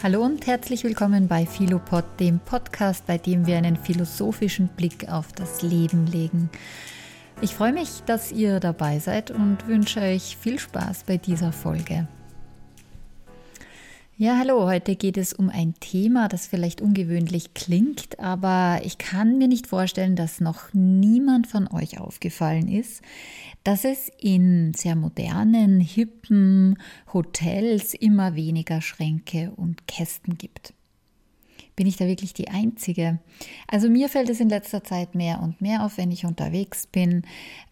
Hallo und herzlich willkommen bei Philopod, dem Podcast, bei dem wir einen philosophischen Blick auf das Leben legen. Ich freue mich, dass ihr dabei seid und wünsche euch viel Spaß bei dieser Folge. Ja, hallo, heute geht es um ein Thema, das vielleicht ungewöhnlich klingt, aber ich kann mir nicht vorstellen, dass noch niemand von euch aufgefallen ist, dass es in sehr modernen, hippen Hotels immer weniger Schränke und Kästen gibt. Bin ich da wirklich die Einzige? Also mir fällt es in letzter Zeit mehr und mehr auf, wenn ich unterwegs bin.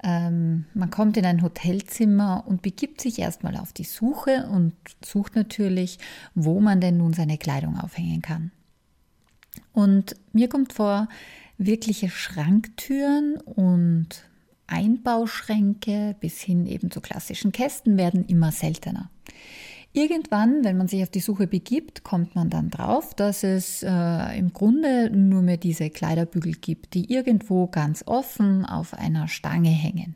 Ähm, man kommt in ein Hotelzimmer und begibt sich erstmal auf die Suche und sucht natürlich, wo man denn nun seine Kleidung aufhängen kann. Und mir kommt vor, wirkliche Schranktüren und Einbauschränke bis hin eben zu klassischen Kästen werden immer seltener. Irgendwann, wenn man sich auf die Suche begibt, kommt man dann drauf, dass es äh, im Grunde nur mehr diese Kleiderbügel gibt, die irgendwo ganz offen auf einer Stange hängen.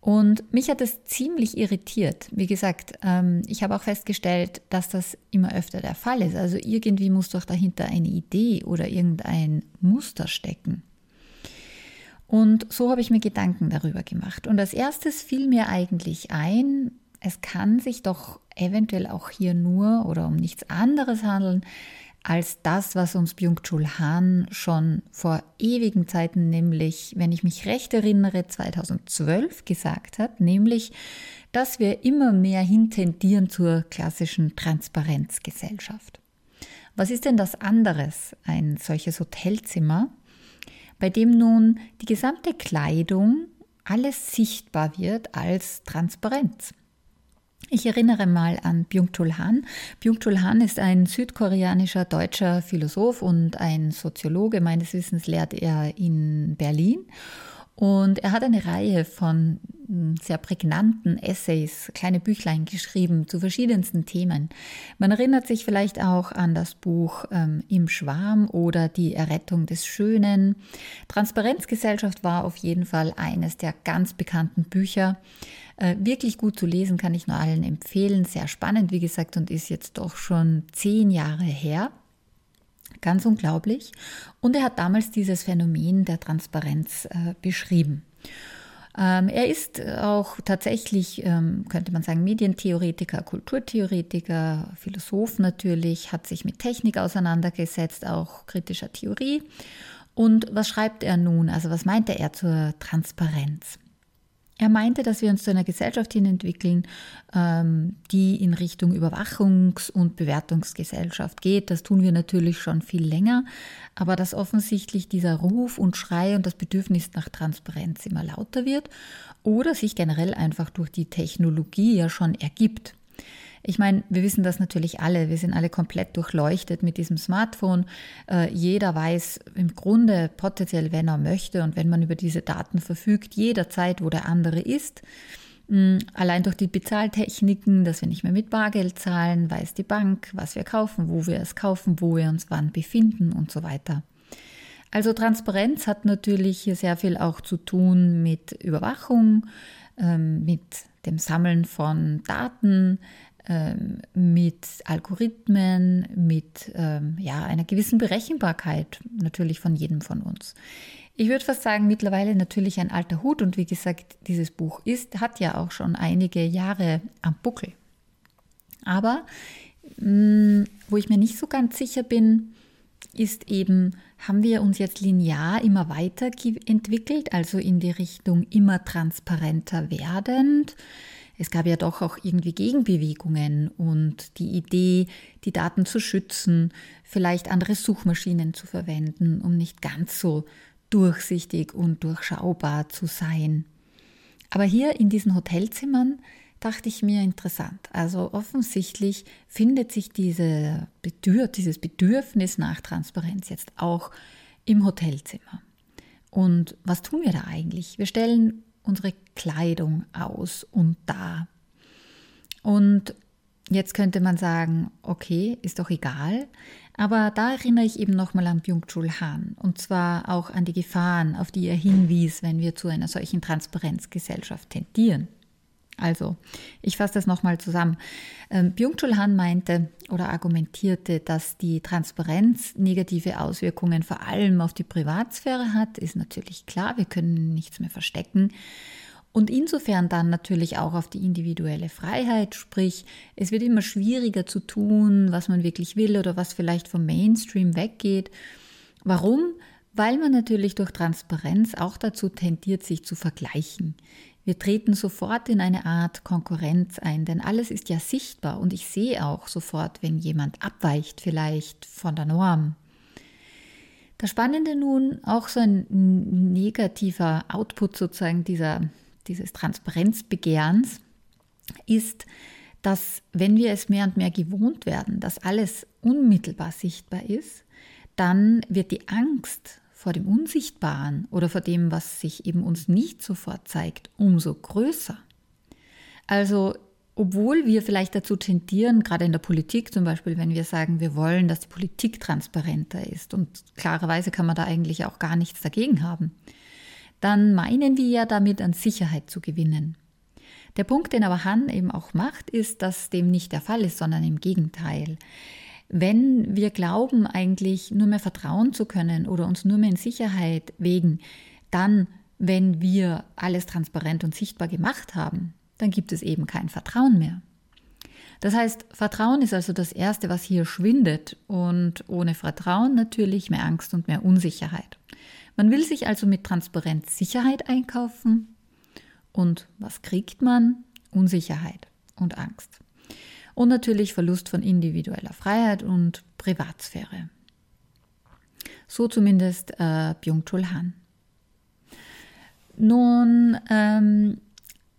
Und mich hat es ziemlich irritiert. Wie gesagt, ähm, ich habe auch festgestellt, dass das immer öfter der Fall ist. Also irgendwie muss doch dahinter eine Idee oder irgendein Muster stecken. Und so habe ich mir Gedanken darüber gemacht. Und als erstes fiel mir eigentlich ein, es kann sich doch eventuell auch hier nur oder um nichts anderes handeln als das, was uns Byung-Chul Han schon vor ewigen Zeiten, nämlich, wenn ich mich recht erinnere, 2012 gesagt hat, nämlich, dass wir immer mehr hintendieren zur klassischen Transparenzgesellschaft. Was ist denn das anderes, ein solches Hotelzimmer, bei dem nun die gesamte Kleidung alles sichtbar wird als Transparenz? Ich erinnere mal an Byung-Chul Han. Byung-Chul Han ist ein südkoreanischer deutscher Philosoph und ein Soziologe. Meines Wissens lehrt er in Berlin. Und er hat eine Reihe von hm, sehr prägnanten Essays, kleine Büchlein geschrieben zu verschiedensten Themen. Man erinnert sich vielleicht auch an das Buch ähm, Im Schwarm oder Die Errettung des Schönen. Transparenzgesellschaft war auf jeden Fall eines der ganz bekannten Bücher. Äh, wirklich gut zu lesen, kann ich nur allen empfehlen. Sehr spannend, wie gesagt, und ist jetzt doch schon zehn Jahre her. Ganz unglaublich. Und er hat damals dieses Phänomen der Transparenz äh, beschrieben. Ähm, er ist auch tatsächlich, ähm, könnte man sagen, Medientheoretiker, Kulturtheoretiker, Philosoph natürlich, hat sich mit Technik auseinandergesetzt, auch kritischer Theorie. Und was schreibt er nun? Also was meinte er zur Transparenz? Er meinte, dass wir uns zu einer Gesellschaft hin entwickeln, ähm, die in Richtung Überwachungs- und Bewertungsgesellschaft geht. Das tun wir natürlich schon viel länger, aber dass offensichtlich dieser Ruf und Schrei und das Bedürfnis nach Transparenz immer lauter wird oder sich generell einfach durch die Technologie ja schon ergibt. Ich meine, wir wissen das natürlich alle. Wir sind alle komplett durchleuchtet mit diesem Smartphone. Äh, jeder weiß im Grunde potenziell, wenn er möchte und wenn man über diese Daten verfügt, jederzeit, wo der andere ist. Mm, allein durch die Bezahltechniken, dass wir nicht mehr mit Bargeld zahlen, weiß die Bank, was wir kaufen, wo wir es kaufen, wo wir uns wann befinden und so weiter. Also Transparenz hat natürlich hier sehr viel auch zu tun mit Überwachung, ähm, mit dem Sammeln von Daten, ähm, mit Algorithmen, mit ähm, ja, einer gewissen Berechenbarkeit natürlich von jedem von uns. Ich würde fast sagen, mittlerweile natürlich ein alter Hut und wie gesagt, dieses Buch ist, hat ja auch schon einige Jahre am Buckel. Aber mh, mm, wo ich mir nicht so ganz sicher bin, ist eben, haben wir uns jetzt linear immer weiter entwickelt, also in die Richtung immer transparenter werdend? Es gab ja doch auch irgendwie Gegenbewegungen und die Idee, die Daten zu schützen, vielleicht andere Suchmaschinen zu verwenden, um nicht ganz so durchsichtig und durchschaubar zu sein. Aber hier in diesen Hotelzimmern dachte ich mir interessant. Also offensichtlich findet sich diese Bedür dieses Bedürfnis nach Transparenz jetzt auch im Hotelzimmer. Und was tun wir da eigentlich? Wir stellen unsere Kleidung aus und da. Und jetzt könnte man sagen, okay, ist doch egal. Aber da erinnere ich eben nochmal an Byung-Chul Han. Und zwar auch an die Gefahren, auf die er hinwies, wenn wir zu einer solchen Transparenzgesellschaft tendieren. Also, ich fasse das nochmal zusammen. Ähm, Byung-Chul Han meinte oder argumentierte, dass die Transparenz negative Auswirkungen vor allem auf die Privatsphäre hat, ist natürlich klar, wir können nichts mehr verstecken. Und insofern dann natürlich auch auf die individuelle Freiheit, sprich, es wird immer schwieriger zu tun, was man wirklich will oder was vielleicht vom Mainstream weggeht. Warum? Weil man natürlich durch Transparenz auch dazu tendiert, sich zu vergleichen. Wir treten sofort in eine Art Konkurrenz ein, denn alles ist ja sichtbar und ich sehe auch sofort, wenn jemand abweicht vielleicht von der Norm. Das Spannende nun, auch so ein negativer Output sozusagen dieser, dieses Transparenzbegehrens, ist, dass wenn wir es mehr und mehr gewohnt werden, dass alles unmittelbar sichtbar ist, dann wird die Angst vor dem Unsichtbaren oder vor dem, was sich eben uns nicht sofort zeigt, umso größer. Also, obwohl wir vielleicht dazu tendieren, gerade in der Politik zum Beispiel, wenn wir sagen, wir wollen, dass die Politik transparenter ist und klarerweise kann man da eigentlich auch gar nichts dagegen haben, dann meinen wir ja damit an Sicherheit zu gewinnen. Der Punkt, den aber Han eben auch macht, ist, dass dem nicht der Fall ist, sondern im Gegenteil. Wenn wir glauben, eigentlich nur mehr vertrauen zu können oder uns nur mehr in Sicherheit wägen, dann, wenn wir alles transparent und sichtbar gemacht haben, dann gibt es eben kein Vertrauen mehr. Das heißt, Vertrauen ist also das Erste, was hier schwindet und ohne Vertrauen natürlich mehr Angst und mehr Unsicherheit. Man will sich also mit Transparenz Sicherheit einkaufen und was kriegt man? Unsicherheit und Angst und natürlich Verlust von individueller Freiheit und Privatsphäre. So zumindest äh, Byung-Chul Han. Nun, ähm,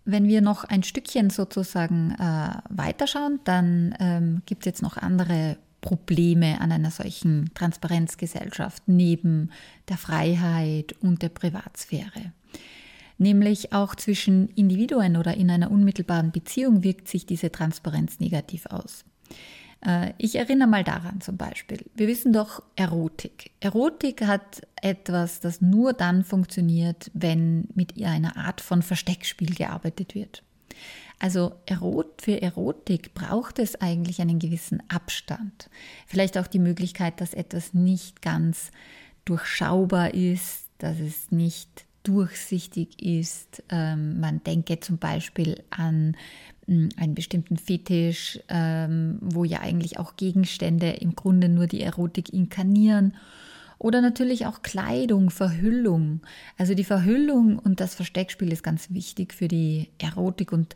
wenn wir noch ein Stückchen sozusagen äh, weiterschauen, dann ähm, gibt es jetzt noch andere Probleme an einer solchen Transparenzgesellschaft neben der Freiheit und der Privatsphäre nämlich auch zwischen Individuen oder in einer unmittelbaren Beziehung wirkt sich diese Transparenz negativ aus. Äh, ich erinnere mal daran zum Beispiel. Wir wissen doch Erotik. Erotik hat etwas, das nur dann funktioniert, wenn mit einer Art von Versteckspiel gearbeitet wird. Also für Erotik braucht es eigentlich einen gewissen Abstand. Vielleicht auch die Möglichkeit, dass etwas nicht ganz durchschaubar ist, dass es nicht durchsichtig ist. Ähm, man denke zum Beispiel an hm, einen bestimmten Fetisch, ähm, wo ja eigentlich auch Gegenstände im Grunde nur die Erotik inkarnieren. Oder natürlich auch Kleidung, Verhüllung. Also die Verhüllung und das Versteckspiel ist ganz wichtig für die Erotik und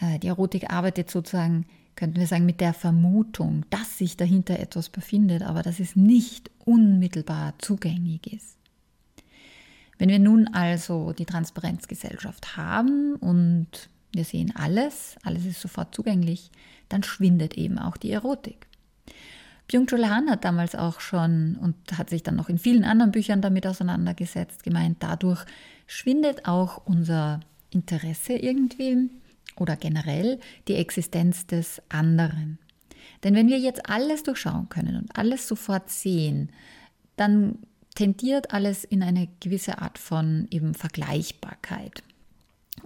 äh, die Erotik arbeitet sozusagen, könnten wir sagen, mit der Vermutung, dass sich dahinter etwas befindet, aber dass es nicht unmittelbar zugänglich ist. Wenn wir nun also die Transparenzgesellschaft haben und wir sehen alles, alles ist sofort zugänglich, dann schwindet eben auch die Erotik. Byung-Chul Han hat damals auch schon und hat sich dann noch in vielen anderen Büchern damit auseinandergesetzt, gemeint, dadurch schwindet auch unser Interesse irgendwie oder generell die Existenz des anderen. Denn wenn wir jetzt alles durchschauen können und alles sofort sehen, dann tendiert alles in eine gewisse Art von eben Vergleichbarkeit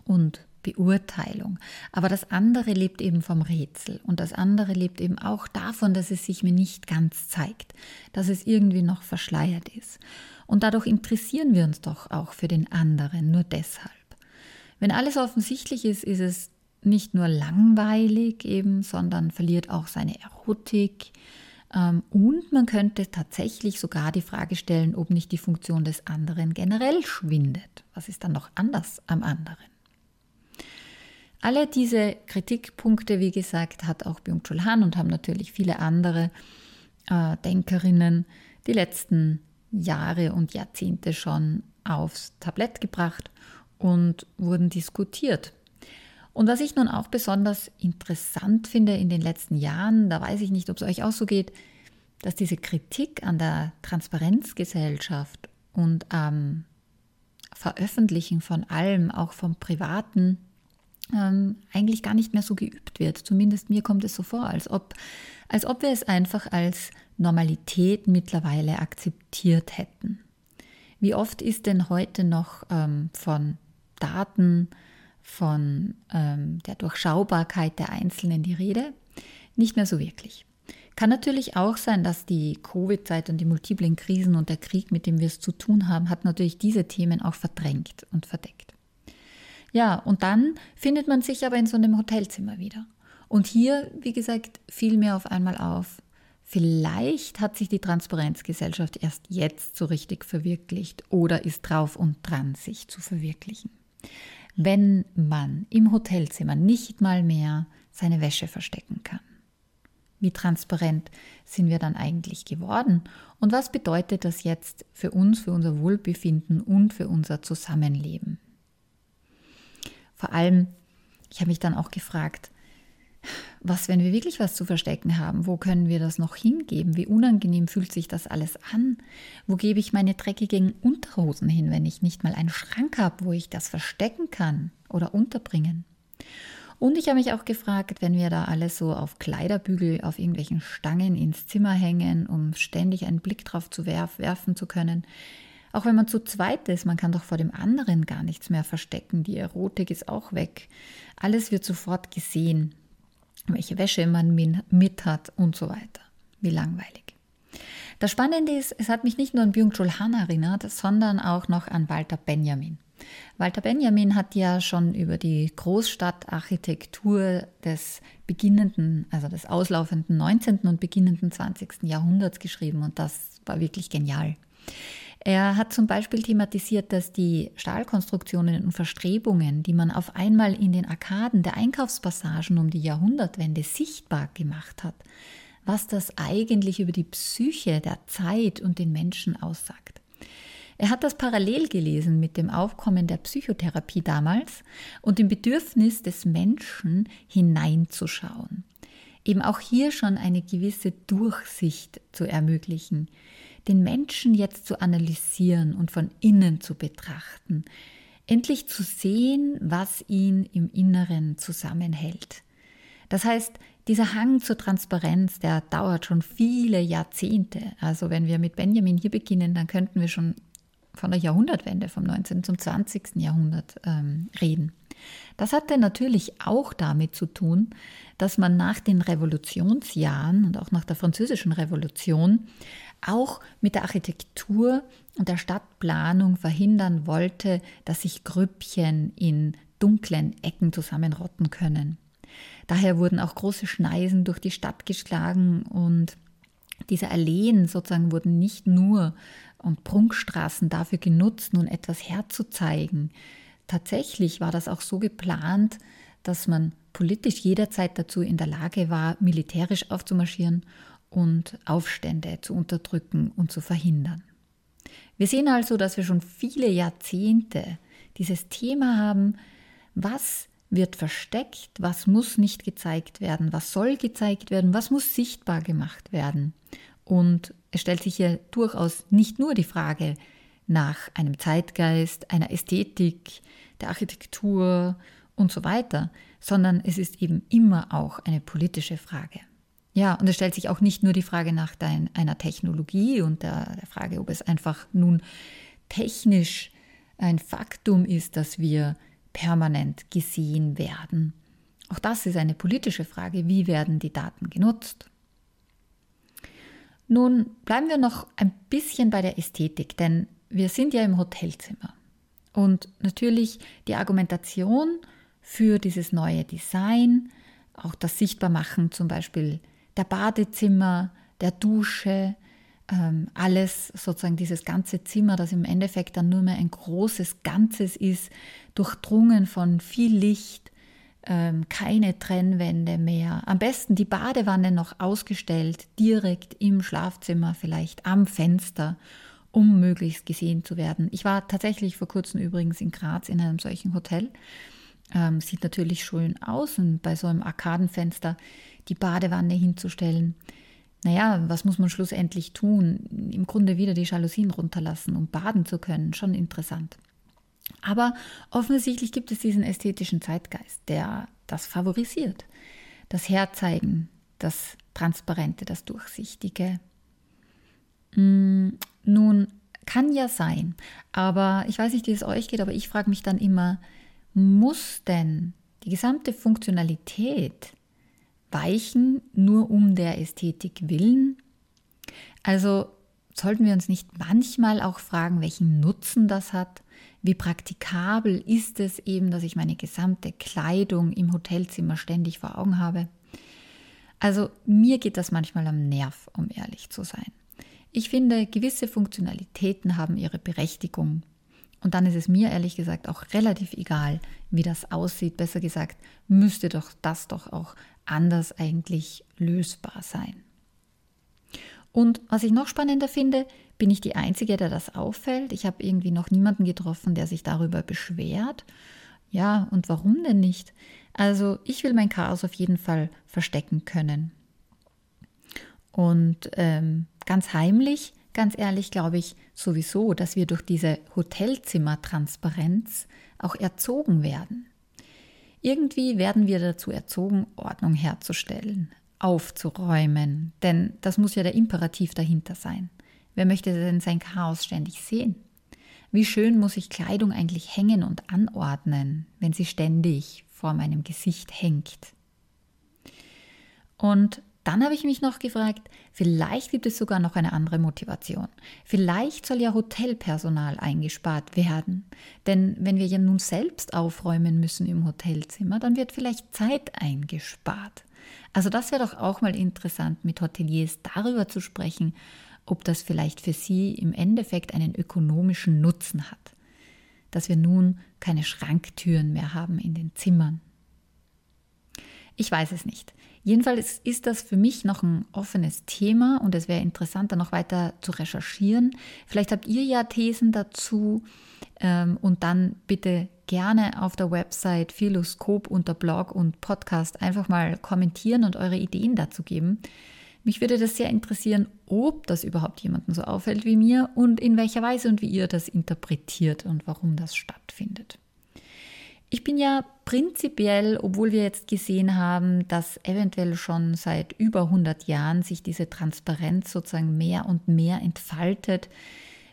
und Beurteilung. Aber das andere lebt eben vom Rätsel und das andere lebt eben auch davon, dass es sich mir nicht ganz zeigt, dass es irgendwie noch verschleiert ist. Und dadurch interessieren wir uns doch auch für den anderen, nur deshalb. Wenn alles offensichtlich ist, ist es nicht nur langweilig eben, sondern verliert auch seine Erotik, und man könnte tatsächlich sogar die Frage stellen, ob nicht die Funktion des anderen generell schwindet. Was ist dann noch anders am anderen? Alle diese Kritikpunkte, wie gesagt, hat auch Byung-Chul Han und haben natürlich viele andere äh, Denkerinnen die letzten Jahre und Jahrzehnte schon aufs Tablett gebracht und wurden diskutiert. Und was ich nun auch besonders interessant finde in den letzten Jahren, da weiß ich nicht, ob es euch auch so geht, dass diese Kritik an der Transparenzgesellschaft und am Veröffentlichen von allem, auch vom Privaten, ähm, eigentlich gar nicht mehr so geübt wird. Zumindest mir kommt es so vor, als ob, als ob wir es einfach als Normalität mittlerweile akzeptiert hätten. Wie oft ist denn heute noch ähm, von Daten, von ähm, der Durchschaubarkeit der Einzelnen die Rede? Nicht mehr so wirklich. Kann natürlich auch sein, dass die Covid-Zeit und die multiplen Krisen und der Krieg, mit dem wir es zu tun haben, hat natürlich diese Themen auch verdrängt und verdeckt. Ja, und dann findet man sich aber in so einem Hotelzimmer wieder. Und hier, wie gesagt, fiel mir auf einmal auf, vielleicht hat sich die Transparenzgesellschaft erst jetzt so richtig verwirklicht oder ist drauf und dran, sich zu verwirklichen. Wenn man im Hotelzimmer nicht mal mehr seine Wäsche verstecken kann. Wie transparent sind wir dann eigentlich geworden? Und was bedeutet das jetzt für uns, für unser Wohlbefinden und für unser Zusammenleben? Vor allem, ich habe mich dann auch gefragt, was, wenn wir wirklich was zu verstecken haben? Wo können wir das noch hingeben? Wie unangenehm fühlt sich das alles an? Wo gebe ich meine dreckigen Unterhosen hin, wenn ich nicht mal einen Schrank habe, wo ich das verstecken kann oder unterbringen? Und ich habe mich auch gefragt, wenn wir da alles so auf Kleiderbügel, auf irgendwelchen Stangen ins Zimmer hängen, um ständig einen Blick drauf zu werf, werfen zu können, auch wenn man zu zweit ist, man kann doch vor dem anderen gar nichts mehr verstecken. Die Erotik ist auch weg. Alles wird sofort gesehen, welche Wäsche man mit hat und so weiter. Wie langweilig. Das Spannende ist, es hat mich nicht nur an Byung-Chul Han erinnert, sondern auch noch an Walter Benjamin. Walter Benjamin hat ja schon über die Großstadtarchitektur des beginnenden, also des auslaufenden 19. und beginnenden 20. Jahrhunderts geschrieben und das war wirklich genial. Er hat zum Beispiel thematisiert, dass die Stahlkonstruktionen und Verstrebungen, die man auf einmal in den Arkaden der Einkaufspassagen um die Jahrhundertwende sichtbar gemacht hat, was das eigentlich über die Psyche der Zeit und den Menschen aussagt. Er hat das parallel gelesen mit dem Aufkommen der Psychotherapie damals und dem Bedürfnis des Menschen hineinzuschauen. Eben auch hier schon eine gewisse Durchsicht zu ermöglichen, den Menschen jetzt zu analysieren und von innen zu betrachten, endlich zu sehen, was ihn im Inneren zusammenhält. Das heißt, dieser Hang zur Transparenz, der dauert schon viele Jahrzehnte. Also wenn wir mit Benjamin hier beginnen, dann könnten wir schon von der Jahrhundertwende, vom 19. zum 20. Jahrhundert ähm, reden. Das hatte natürlich auch damit zu tun, dass man nach den Revolutionsjahren und auch nach der französischen Revolution auch mit der Architektur und der Stadtplanung verhindern wollte, dass sich Grüppchen in dunklen Ecken zusammenrotten können. Daher wurden auch große Schneisen durch die Stadt geschlagen und diese Alleen sozusagen wurden nicht nur und Prunkstraßen dafür genutzt, nun etwas herzuzeigen. Tatsächlich war das auch so geplant, dass man politisch jederzeit dazu in der Lage war, militärisch aufzumarschieren und Aufstände zu unterdrücken und zu verhindern. Wir sehen also, dass wir schon viele Jahrzehnte dieses Thema haben, was wird versteckt, was muss nicht gezeigt werden, was soll gezeigt werden, was muss sichtbar gemacht werden. Und es stellt sich hier durchaus nicht nur die Frage nach einem Zeitgeist, einer Ästhetik, der Architektur und so weiter, sondern es ist eben immer auch eine politische Frage. Ja, und es stellt sich auch nicht nur die Frage nach dein, einer Technologie und der, der Frage, ob es einfach nun technisch ein Faktum ist, dass wir permanent gesehen werden. Auch das ist eine politische Frage. Wie werden die Daten genutzt? Nun bleiben wir noch ein bisschen bei der Ästhetik, denn wir sind ja im Hotelzimmer. Und natürlich die Argumentation für dieses neue Design, auch das Sichtbarmachen zum Beispiel der Badezimmer, der Dusche, ähm, alles sozusagen dieses ganze Zimmer, das im Endeffekt dann nur mehr ein großes Ganzes ist, durchdrungen von viel Licht, ähm, keine Trennwände mehr. Am besten die Badewanne noch ausgestellt, direkt im Schlafzimmer, vielleicht am Fenster, um möglichst gesehen zu werden. Ich war tatsächlich vor kurzem übrigens in Graz in einem solchen Hotel. Ähm, sieht natürlich schön aus und bei so einem Arkadenfenster die Badewanne hinzustellen. Naja, was muss man schlussendlich tun? Im Grunde wieder die Jalousien runterlassen, um baden zu können. Schon interessant. Aber offensichtlich gibt es diesen ästhetischen Zeitgeist, der das favorisiert. Das Herzeigen, das Transparente, das Durchsichtige. Mm, nun, kann ja sein, aber ich weiß nicht, wie es euch geht, aber ich frage mich dann immer, Muss denn die gesamte Funktionalität weichen, nur um der Ästhetik willen? Also sollten wir uns nicht manchmal auch fragen, welchen Nutzen das hat? Wie praktikabel ist es eben, dass ich meine gesamte Kleidung im Hotelzimmer ständig vor Augen habe? Also mir geht das manchmal am Nerv, um ehrlich zu sein. Ich finde, gewisse Funktionalitäten haben ihre Berechtigung. Und dann ist es mir ehrlich gesagt auch relativ egal, wie das aussieht. Besser gesagt, müsste doch das doch auch anders eigentlich lösbar sein. Und was ich noch spannender finde, bin ich die Einzige, der das auffällt. Ich habe irgendwie noch niemanden getroffen, der sich darüber beschwert. Ja, und warum denn nicht? Also ich will mein Chaos auf jeden Fall verstecken können. Und ähm, ganz heimlich, ganz ehrlich, glaube ich sowieso, dass wir durch diese Hotelzimmertransparenz auch erzogen werden. Irgendwie werden wir dazu erzogen, Ordnung herzustellen, aufzuräumen, denn das muss ja der Imperativ dahinter sein. Wer möchte denn sein Chaos ständig sehen? Wie schön muss ich Kleidung eigentlich hängen und anordnen, wenn sie ständig vor meinem Gesicht hängt? Und dann habe ich mich noch gefragt, vielleicht gibt es sogar noch eine andere Motivation. Vielleicht soll ja Hotelpersonal eingespart werden. Denn wenn wir ja nun selbst aufräumen müssen im Hotelzimmer, dann wird vielleicht Zeit eingespart. Also das wäre doch auch mal interessant, mit Hoteliers darüber zu sprechen, ob das vielleicht für sie im Endeffekt einen ökonomischen Nutzen hat. Dass wir nun keine Schranktüren mehr haben in den Zimmern. Ich weiß es nicht. Jedenfalls ist das für mich noch ein offenes Thema und es wäre interessant, da noch weiter zu recherchieren. Vielleicht habt ihr ja Thesen dazu ähm, und dann bitte gerne auf der Website Philoskop unter Blog und Podcast einfach mal kommentieren und eure Ideen dazu geben. Mich würde das sehr interessieren, ob das überhaupt jemandem so auffällt wie mir und in welcher Weise und wie ihr das interpretiert und warum das stattfindet. Ich bin ja prinzipiell, obwohl wir jetzt gesehen haben, dass eventuell schon seit über 100 Jahren sich diese Transparenz sozusagen mehr und mehr entfaltet,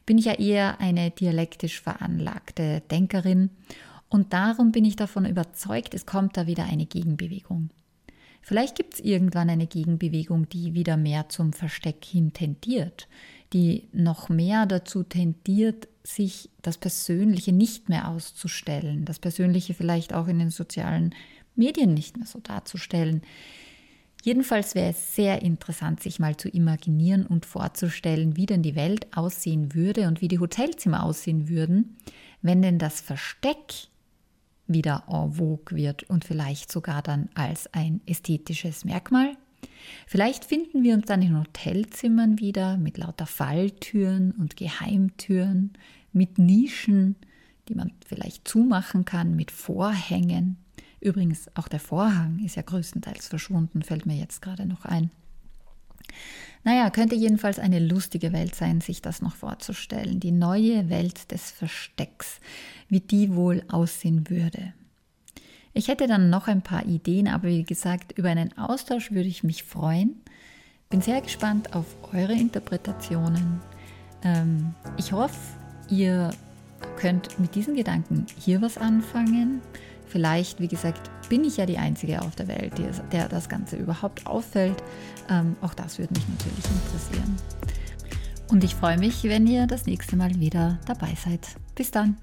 bin ich ja eher eine dialektisch veranlagte Denkerin und darum bin ich davon überzeugt, es kommt da wieder eine Gegenbewegung. Vielleicht gibt es irgendwann eine Gegenbewegung, die wieder mehr zum Versteck hin tendiert, die noch mehr dazu tendiert, sich das Persönliche nicht mehr auszustellen, das Persönliche vielleicht auch in den sozialen Medien nicht mehr so darzustellen. Jedenfalls wäre es sehr interessant, sich mal zu imaginieren und vorzustellen, wie denn die Welt aussehen würde und wie die Hotelzimmer aussehen würden, wenn denn das Versteck wieder en vogue wird und vielleicht sogar dann als ein ästhetisches Merkmal Vielleicht finden wir uns dann in Hotelzimmern wieder mit lauter Falltüren und Geheimtüren, mit Nischen, die man vielleicht zumachen kann, mit Vorhängen. Übrigens, auch der Vorhang ist ja größtenteils verschwunden, fällt mir jetzt gerade noch ein. Naja, könnte jedenfalls eine lustige Welt sein, sich das noch vorzustellen. Die neue Welt des Verstecks, wie die wohl aussehen würde. Ich hätte dann noch ein paar Ideen, aber wie gesagt, über einen Austausch würde ich mich freuen. Bin sehr gespannt auf eure Interpretationen. Ähm, ich hoffe, ihr könnt mit diesen Gedanken hier was anfangen. Vielleicht, wie gesagt, bin ich ja die Einzige auf der Welt, der das Ganze überhaupt auffällt. Ähm, auch das würde mich natürlich interessieren. Und ich freue mich, wenn ihr das nächste Mal wieder dabei seid. Bis dann.